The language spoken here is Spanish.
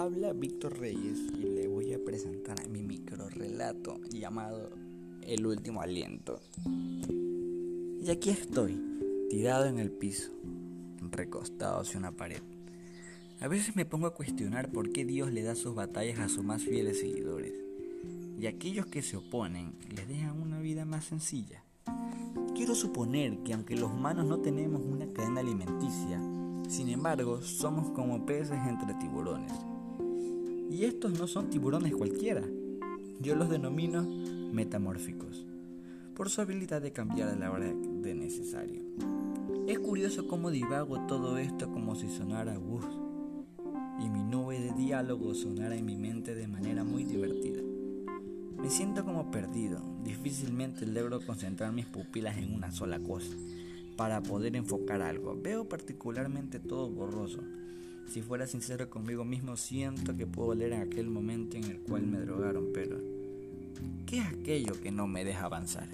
habla Víctor Reyes y le voy a presentar mi micro relato llamado El último aliento. Y aquí estoy, tirado en el piso, recostado hacia una pared. A veces me pongo a cuestionar por qué Dios le da sus batallas a sus más fieles seguidores y aquellos que se oponen les dejan una vida más sencilla. Quiero suponer que aunque los humanos no tenemos una cadena alimenticia, sin embargo somos como peces entre tiburones. Y estos no son tiburones cualquiera, yo los denomino metamórficos, por su habilidad de cambiar a la hora de necesario. Es curioso cómo divago todo esto como si sonara bus y mi nube de diálogo sonara en mi mente de manera muy divertida. Me siento como perdido, difícilmente logro concentrar mis pupilas en una sola cosa para poder enfocar algo. Veo particularmente todo borroso. Si fuera sincero conmigo mismo, siento que puedo leer en aquel momento en el cual me drogaron, pero ¿qué es aquello que no me deja avanzar?